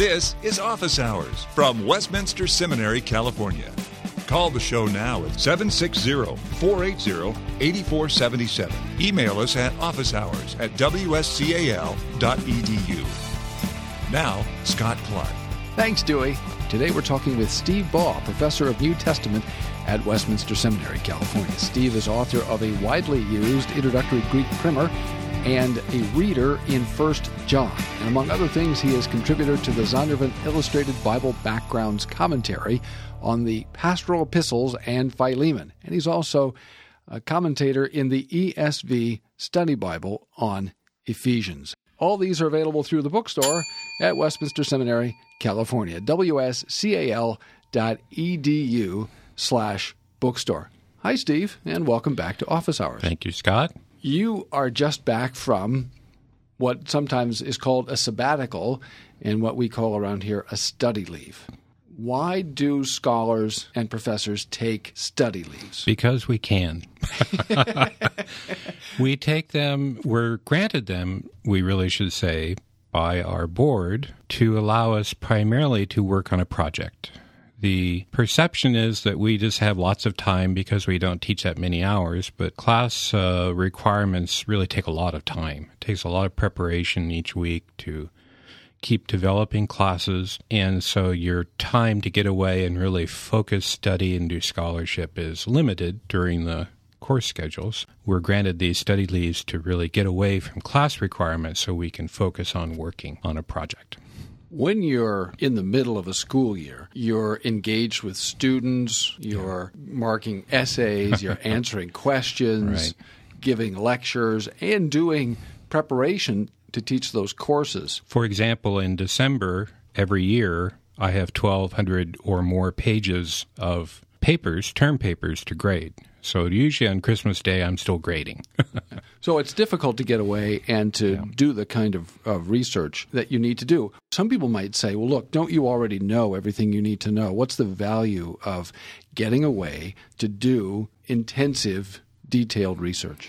This is Office Hours from Westminster Seminary, California. Call the show now at 760 480 8477. Email us at officehours at wscal.edu. Now, Scott Clark. Thanks, Dewey. Today we're talking with Steve Baugh, professor of New Testament at Westminster Seminary, California. Steve is author of a widely used introductory Greek primer and a reader in First John. And among other things, he is contributor to the Zondervan Illustrated Bible Backgrounds Commentary on the Pastoral Epistles and Philemon. And he's also a commentator in the ESV Study Bible on Ephesians. All these are available through the bookstore at Westminster Seminary, California. wscal.edu slash bookstore. Hi, Steve, and welcome back to Office Hours. Thank you, Scott. You are just back from what sometimes is called a sabbatical and what we call around here a study leave. Why do scholars and professors take study leaves? Because we can. we take them, we're granted them, we really should say, by our board to allow us primarily to work on a project. The perception is that we just have lots of time because we don't teach that many hours, but class uh, requirements really take a lot of time. It takes a lot of preparation each week to keep developing classes, and so your time to get away and really focus, study, and do scholarship is limited during the course schedules. We're granted these study leaves to really get away from class requirements so we can focus on working on a project. When you're in the middle of a school year, you're engaged with students, you're marking essays, you're answering questions, Right. giving lectures, and doing preparation to teach those courses. For example, in December every year, I have 1,200 or more pages of papers, term papers to grade. So usually on Christmas Day, I'm still grading. So it's difficult to get away and to do the kind of, of research that you need to do. Some people might say, well, look, don't you already know everything you need to know? What's the value of getting away to do intensive, detailed research?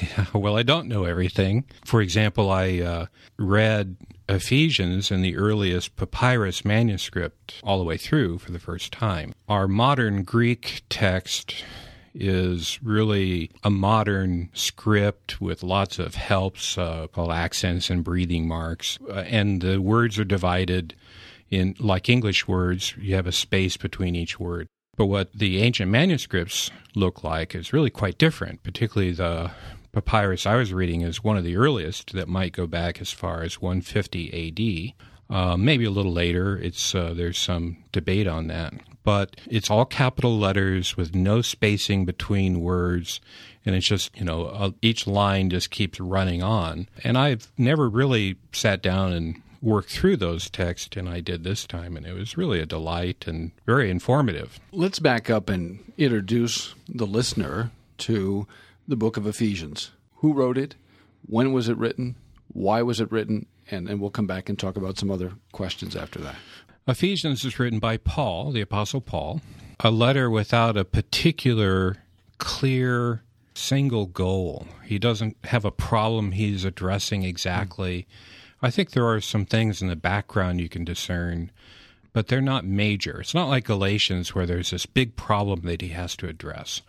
Yeah, well, I don't know everything. For example, I uh, read Ephesians in the earliest papyrus manuscript all the way through for the first time. Our modern Greek text is really a modern script with lots of helps uh, called accents and breathing marks, uh, and the words are divided in like English words. You have a space between each word. But what the ancient manuscripts look like is really quite different, particularly the papyrus I was reading is one of the earliest that might go back as far as 150 AD. Uh, maybe a little later. It's uh, there's some debate on that, but it's all capital letters with no spacing between words, and it's just you know uh, each line just keeps running on. And I've never really sat down and worked through those texts, and I did this time, and it was really a delight and very informative. Let's back up and introduce the listener to the book of Ephesians. Who wrote it? When was it written? Why was it written? And, and we'll come back and talk about some other questions after that. Ephesians is written by Paul, the Apostle Paul, a letter without a particular clear single goal. He doesn't have a problem he's addressing exactly. I think there are some things in the background you can discern, but they're not major. It's not like Galatians where there's this big problem that he has to address.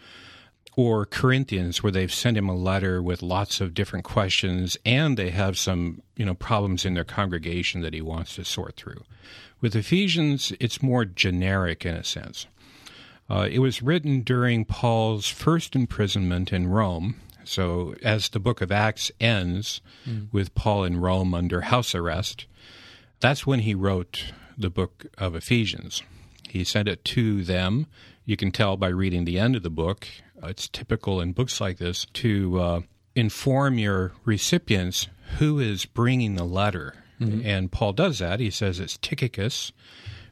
Or Corinthians, where they've sent him a letter with lots of different questions, and they have some, you know, problems in their congregation that he wants to sort through. With Ephesians, it's more generic in a sense. Uh, it was written during Paul's first imprisonment in Rome. So, as the book of Acts ends with Paul in Rome under house arrest, that's when he wrote the book of Ephesians. He sent it to them. You can tell by reading the end of the book. It's typical in books like this to uh, inform your recipients who is bringing the letter. And Paul does that. He says it's Tychicus,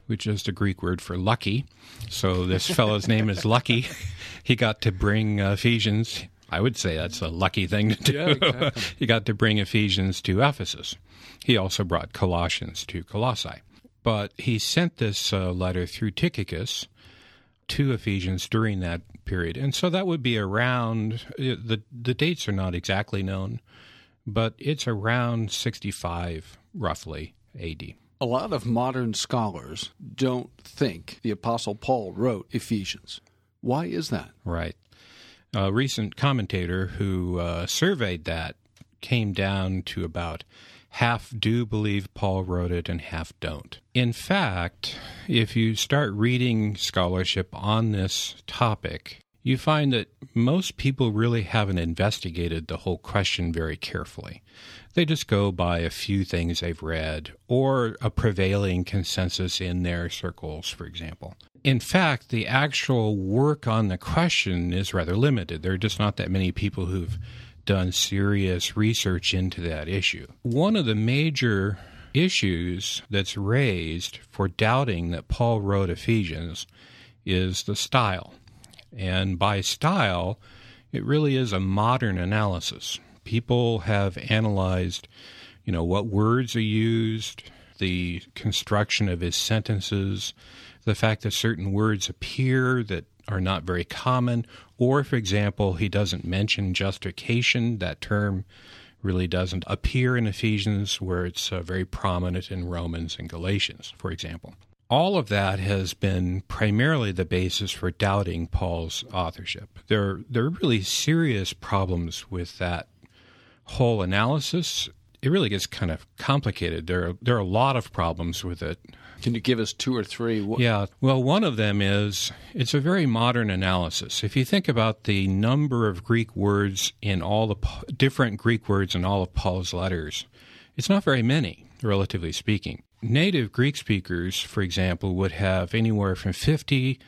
which is the Greek word for lucky. So this fellow's name is Lucky. He got to bring Ephesians. I would say that's a lucky thing to do. Yeah, exactly. he got to bring Ephesians to Ephesus. He also brought Colossians to Colossae. But he sent this uh, letter through Tychicus to Ephesians during that period. And so that would be around, the, the dates are not exactly known, but it's around 65, roughly, AD. A lot of modern scholars don't think the Apostle Paul wrote Ephesians. Why is that? Right. A recent commentator who uh, surveyed that came down to about half do believe Paul wrote it and half don't. In fact, if you start reading scholarship on this topic, you find that most people really haven't investigated the whole question very carefully. They just go by a few things they've read or a prevailing consensus in their circles, for example. In fact, the actual work on the question is rather limited. There are just not that many people who've done serious research into that issue. One of the major issues that's raised for doubting that Paul wrote Ephesians is the style. And by style, it really is a modern analysis. People have analyzed, you know, what words are used, the construction of his sentences, the fact that certain words appear that are not very common, or, for example, he doesn't mention justification. That term really doesn't appear in Ephesians, where it's uh, very prominent in Romans and Galatians, for example. All of that has been primarily the basis for doubting Paul's authorship. There, there are really serious problems with that whole analysis. It really gets kind of complicated. There are, there are a lot of problems with it. Can you give us two or three? Yeah. Well, one of them is it's a very modern analysis. If you think about the number of Greek words in all the different Greek words in all of Paul's letters, it's not very many, relatively speaking. Native Greek speakers, for example, would have anywhere from 50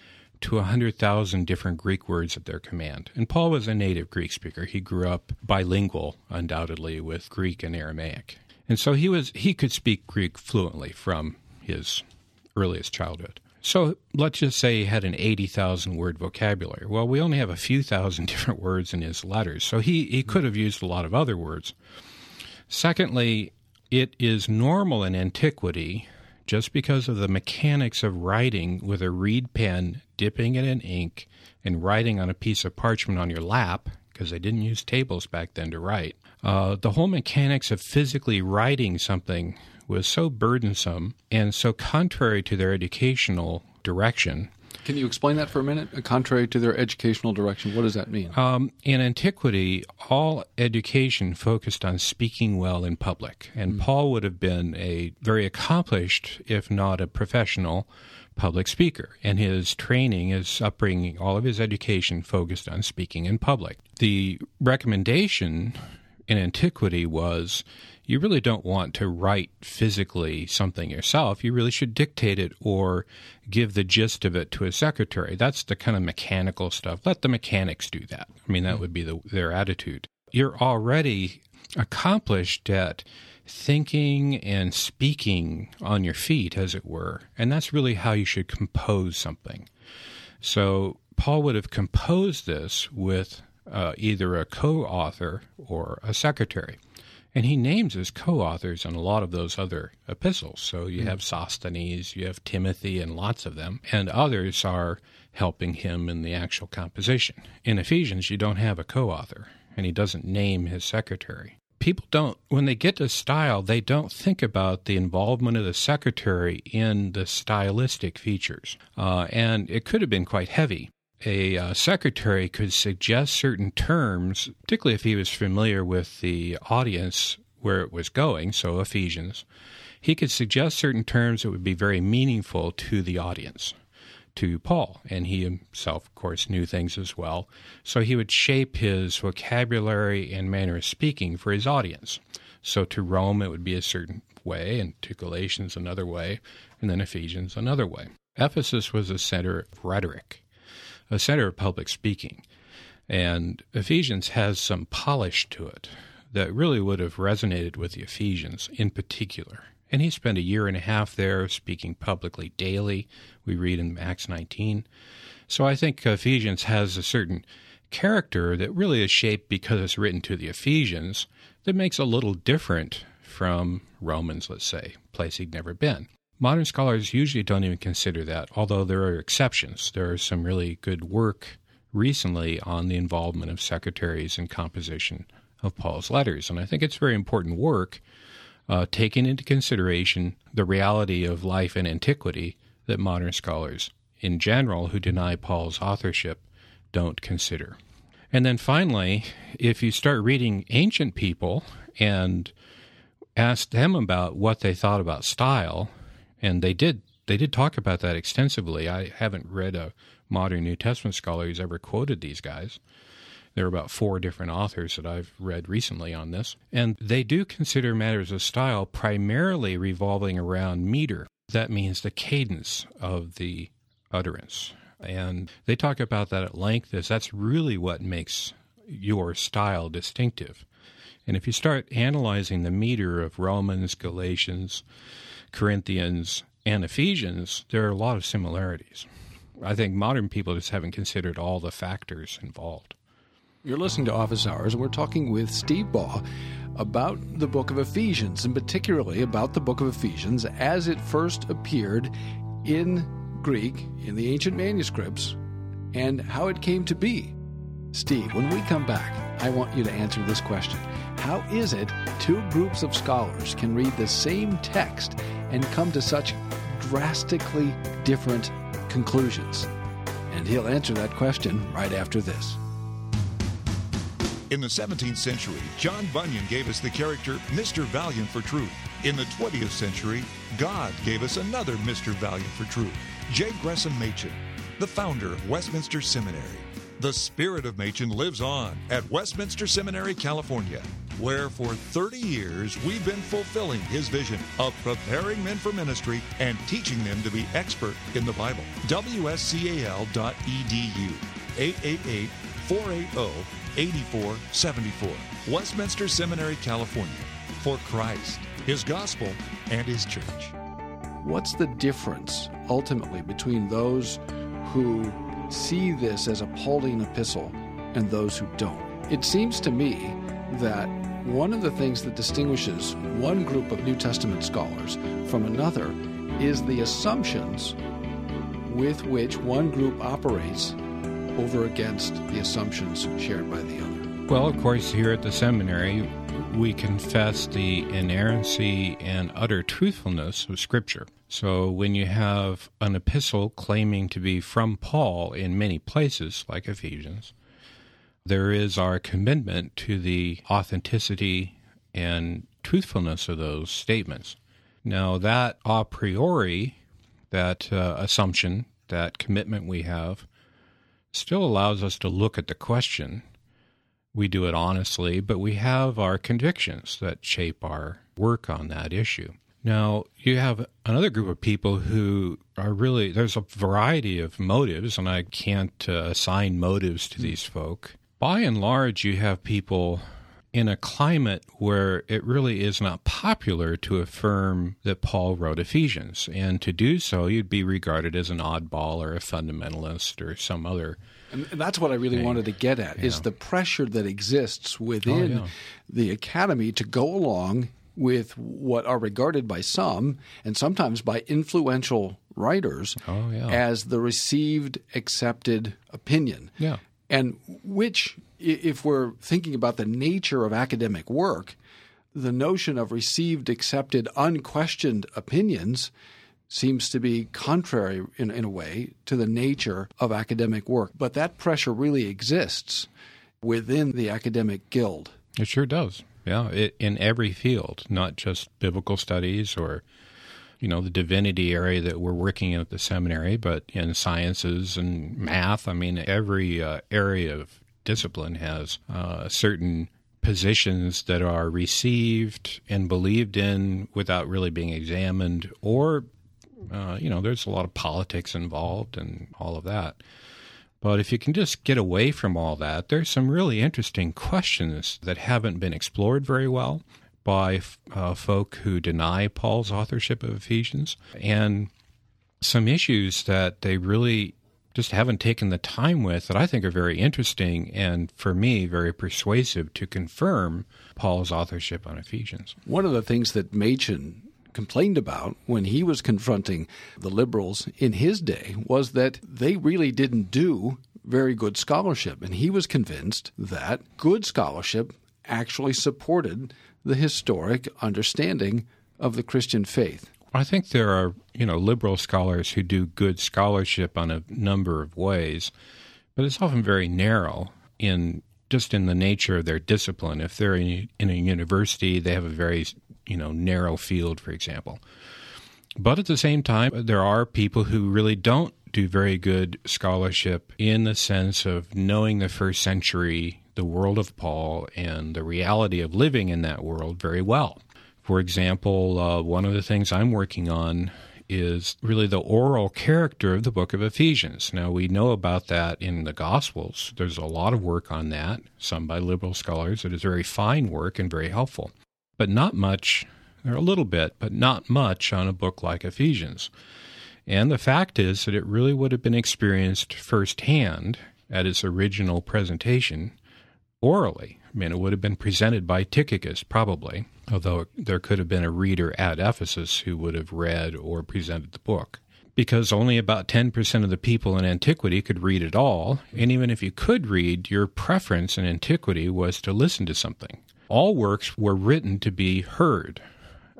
to 100,000 different Greek words at their command. And Paul was a native Greek speaker. He grew up bilingual, undoubtedly, with Greek and Aramaic. And so he was he could speak Greek fluently from his earliest childhood. So let's just say he had an 80,000 word vocabulary. Well, we only have a few thousand different words in his letters, so he, he could have used a lot of other words. Secondly, it is normal in antiquity, just because of the mechanics of writing with a reed pen, dipping it in ink, and writing on a piece of parchment on your lap, because they didn't use tables back then to write. Uh, the whole mechanics of physically writing something was so burdensome and so contrary to their educational direction. Can you explain that for a minute? Contrary to their educational direction, what does that mean? Um, in antiquity, all education focused on speaking well in public, and mm. Paul would have been a very accomplished, if not a professional, public speaker. And his training, his upbringing, all of his education focused on speaking in public. The recommendation in antiquity was you really don't want to write physically something yourself. You really should dictate it or give the gist of it to a secretary. That's the kind of mechanical stuff. Let the mechanics do that. I mean, that hmm. would be the, their attitude. You're already accomplished at thinking and speaking on your feet, as it were. And that's really how you should compose something. So Paul would have composed this with uh, either a co author or a secretary. And he names his co authors in a lot of those other epistles. So you mm. have Sosthenes, you have Timothy, and lots of them, and others are helping him in the actual composition. In Ephesians, you don't have a co author, and he doesn't name his secretary. People don't, when they get to style, they don't think about the involvement of the secretary in the stylistic features. Uh, and it could have been quite heavy a uh, secretary could suggest certain terms, particularly if he was familiar with the audience where it was going, so Ephesians, he could suggest certain terms that would be very meaningful to the audience, to Paul. And he himself, of course, knew things as well. So he would shape his vocabulary and manner of speaking for his audience. So to Rome, it would be a certain way, and to Galatians, another way, and then Ephesians, another way. Ephesus was a center of rhetoric a center of public speaking. And Ephesians has some polish to it that really would have resonated with the Ephesians in particular. And he spent a year and a half there speaking publicly daily. We read in Acts 19. So I think Ephesians has a certain character that really is shaped because it's written to the Ephesians that makes a little different from Romans, let's say, place he'd never been. Modern scholars usually don't even consider that, although there are exceptions. There is some really good work recently on the involvement of secretaries in composition of Paul's letters, and I think it's very important work. uh, taking into consideration the reality of life in antiquity that modern scholars in general who deny Paul's authorship don't consider. And then finally, if you start reading ancient people and ask them about what they thought about style, and they did they did talk about that extensively. I haven't read a modern New Testament scholar who's ever quoted these guys. There are about four different authors that I've read recently on this. And they do consider matters of style primarily revolving around meter. That means the cadence of the utterance. And they talk about that at length as that's really what makes your style distinctive. And if you start analyzing the meter of Romans, Galatians, Corinthians, and Ephesians, there are a lot of similarities. I think modern people just haven't considered all the factors involved. You're listening to Office Hours, and we're talking with Steve Baugh about the book of Ephesians, and particularly about the book of Ephesians as it first appeared in Greek in the ancient manuscripts and how it came to be. Steve, when we come back, I want you to answer this question How is it two groups of scholars can read the same text and come to such drastically different conclusions? And he'll answer that question right after this. In the 17th century, John Bunyan gave us the character Mr. Valiant for Truth. In the 20th century, God gave us another Mr. Valiant for Truth, J. Gresham Machen, the founder of Westminster Seminary. The spirit of Machen lives on at Westminster Seminary, California, where for 30 years we've been fulfilling his vision of preparing men for ministry and teaching them to be expert in the Bible. WSCAL.edu 888 480 8474. Westminster Seminary, California. For Christ, His gospel, and His church. What's the difference ultimately between those who see this as a Pauline epistle and those who don't? It seems to me that one of the things that distinguishes one group of New Testament scholars from another is the assumptions with which one group operates over against the assumptions shared by the other? Well, of course, here at the seminary, we confess the inerrancy and utter truthfulness of Scripture. So when you have an epistle claiming to be from Paul in many places, like Ephesians, there is our commitment to the authenticity and truthfulness of those statements. Now, that a priori, that uh, assumption, that commitment we have, still allows us to look at the question. We do it honestly, but we have our convictions that shape our work on that issue. Now, you have another group of people who are really, there's a variety of motives, and I can't uh, assign motives to these folk. By and large, you have people in a climate where it really is not popular to affirm that Paul wrote Ephesians. And to do so, you'd be regarded as an oddball or a fundamentalist or some other. And that's what I really thing. wanted to get at Yeah. is the pressure that exists within Oh, yeah. the academy to go along with what are regarded by some and sometimes by influential writers Oh, yeah. as the received accepted opinion. Yeah. And which, if we're thinking about the nature of academic work, the notion of received, accepted, unquestioned opinions seems to be contrary in, in a way to the nature of academic work. But that pressure really exists within the academic guild. It sure does. Yeah, it, in every field, not just biblical studies or, you know, the divinity area that we're working in at the seminary, but in sciences and math. I mean, every uh, area of discipline has uh, certain positions that are received and believed in without really being examined, or, uh, you know, there's a lot of politics involved and all of that. But if you can just get away from all that, there's some really interesting questions that haven't been explored very well by uh, folk who deny Paul's authorship of Ephesians, and some issues that they really just haven't taken the time with that I think are very interesting and, for me, very persuasive to confirm Paul's authorship on Ephesians. One of the things that Machen complained about when he was confronting the liberals in his day was that they really didn't do very good scholarship. And he was convinced that good scholarship actually supported the historic understanding of the Christian faith. I think there are, you know, liberal scholars who do good scholarship on a number of ways, but it's often very narrow in just in the nature of their discipline. If they're in, in a university, they have a very, you know, narrow field, for example. But at the same time, there are people who really don't do very good scholarship in the sense of knowing the first century, the world of Paul, and the reality of living in that world very well. For example, uh, one of the things I'm working on is really the oral character of the book of Ephesians. Now, we know about that in the Gospels. There's a lot of work on that, some by liberal scholars. It is very fine work and very helpful, but not much, or a little bit, but not much on a book like Ephesians. And the fact is that it really would have been experienced firsthand at its original presentation orally. I mean, it would have been presented by Tychicus, probably, although there could have been a reader at Ephesus who would have read or presented the book. Because only about 10% of the people in antiquity could read at all, and even if you could read, your preference in antiquity was to listen to something. All works were written to be heard,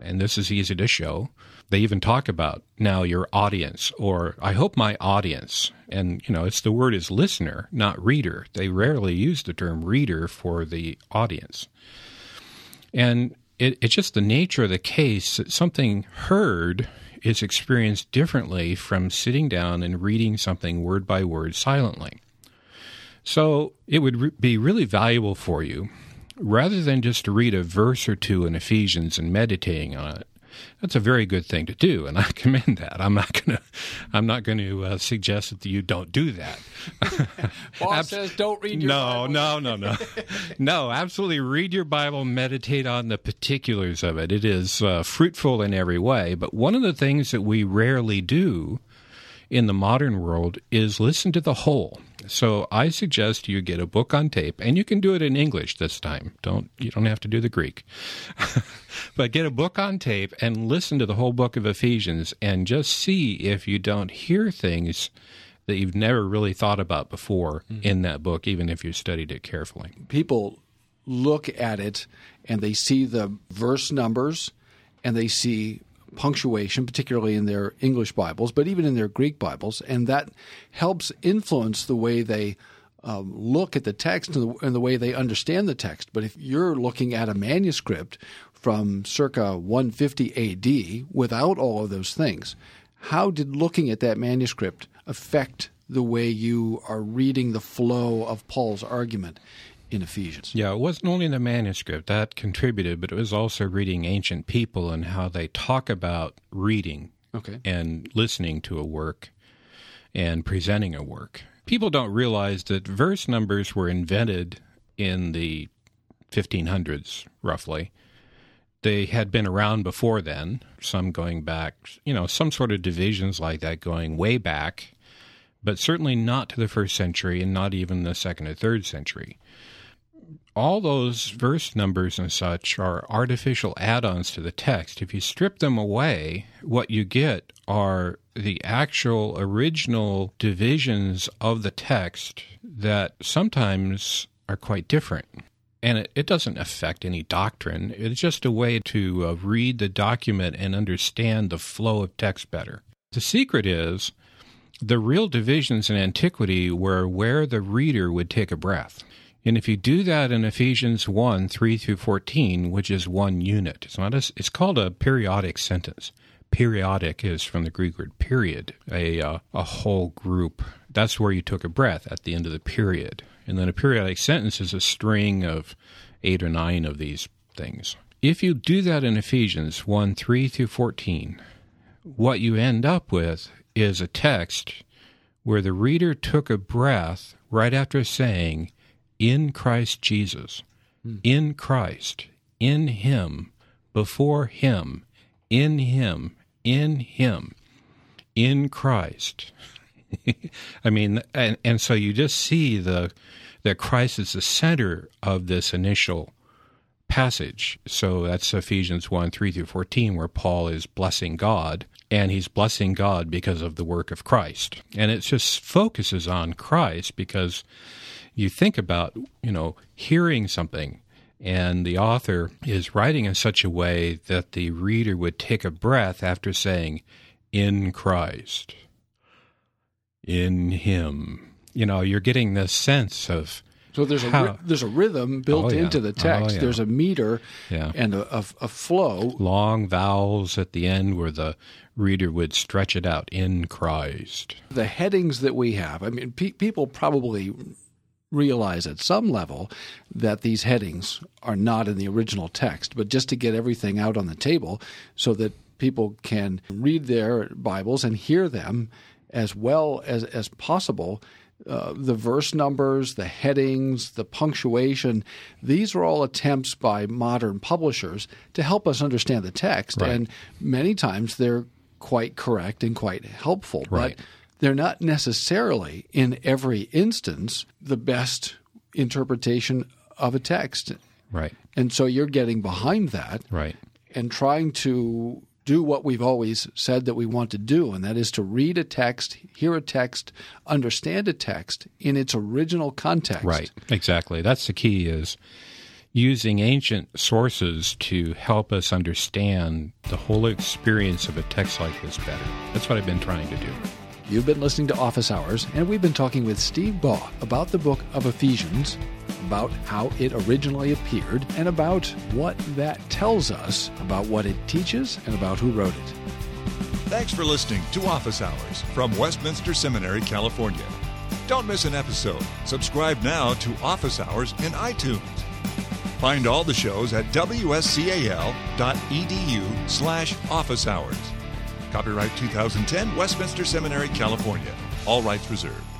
and this is easy to show. They even talk about now your audience, or I hope my audience. And, you know, it's the word is listener, not reader. They rarely use the term reader for the audience. And it, it's just the nature of the case that something heard is experienced differently from sitting down and reading something word by word silently. So it would re- be really valuable for you, rather than just to read a verse or two in Ephesians and meditating on it, that's a very good thing to do, and I commend that. I'm not going to, I'm not going to uh, suggest that you don't do that. Paul Abs- says, "Don't read your no, Bible. no, no, no, no. Absolutely, read your Bible, meditate on the particulars of it. It is uh, fruitful in every way. But one of the things that we rarely do in the modern world is listen to the whole. So I suggest you get a book on tape, and you can do it in English this time. Don't you don't have to do the Greek, but get a book on tape and listen to the whole book of Ephesians, and just see if you don't hear things that you've never really thought about before mm-hmm. in that book, even if you studied it carefully. People look at it and they see the verse numbers and they see punctuation, particularly in their English Bibles, but even in their Greek Bibles, and that helps influence the way they um, look at the text and the, and the, way they understand the text. But if you're looking at a manuscript from circa 150 AD without all of those things, how did looking at that manuscript affect the way you are reading the flow of Paul's argument? In Ephesians. Yeah, it wasn't only the manuscript that contributed, but it was also reading ancient people and how they talk about reading okay. and listening to a work and presenting a work. People don't realize that verse numbers were invented in the 1500s, roughly. They had been around before then, some going back, you know, some sort of divisions like that going way back, but certainly not to the first century and not even the second or third century all those verse numbers and such are artificial add ons to the text. If you strip them away, what you get are the actual original divisions of the text that sometimes are quite different. And it, it doesn't affect any doctrine. It's just a way to uh, read the document and understand the flow of text better. The secret is the real divisions in antiquity were where the reader would take a breath. And if you do that in Ephesians 1 3 through 14, which is one unit, it's, not a, it's called a periodic sentence. Periodic is from the Greek word period, a, uh, a whole group. That's where you took a breath at the end of the period. And then a periodic sentence is a string of eight or nine of these things. If you do that in Ephesians 1 3 through 14, what you end up with is a text where the reader took a breath right after saying, in Christ Jesus, hmm. in Christ, in Him, before Him, in Him, in Him, in Christ. I mean, and, and so you just see the that Christ is the center of this initial passage. So that's Ephesians 1 3 through 14, where Paul is blessing God, and he's blessing God because of the work of Christ. And it just focuses on Christ because you think about, you know, hearing something And the author is writing in such a way that the reader would take a breath after saying, in Christ, in Him. You know, you're getting this sense of so there's a there's a rhythm built Oh, yeah. into the text. Oh, yeah. There's a meter Yeah. and a, a, a flow. long vowels at the end where the reader would stretch it out in Christ. The headings that we have. I mean, pe- people probably realize at some level that these headings are not in the original text, but just to get everything out on the table so that people can read their Bibles and hear them as well as, as possible. Uh, the verse numbers, the headings, the punctuation, these are all attempts by modern publishers to help us understand the text. Right. And many times they're quite correct and quite helpful. Right. But they're not necessarily, in every instance, the best interpretation of a text. Right, And so you're getting behind that right, and trying to do what we've always said that we want to do, and that is to read a text, hear a text, understand a text in its original context. right. Exactly. That's the key is using ancient sources to help us understand the whole experience of a text like this better. That's what I've been trying to do. You've been listening to Office Hours, and we've been talking with Steve Baugh about the book of Ephesians, about how it originally appeared, and about what that tells us about what it teaches and about who wrote it. Thanks for listening to Office Hours from Westminster Seminary, California. Don't miss an episode. Subscribe now to Office Hours in iTunes. Find all the shows at wscal.edu slash office hours. Copyright 2010, Westminster Seminary, California. All rights reserved.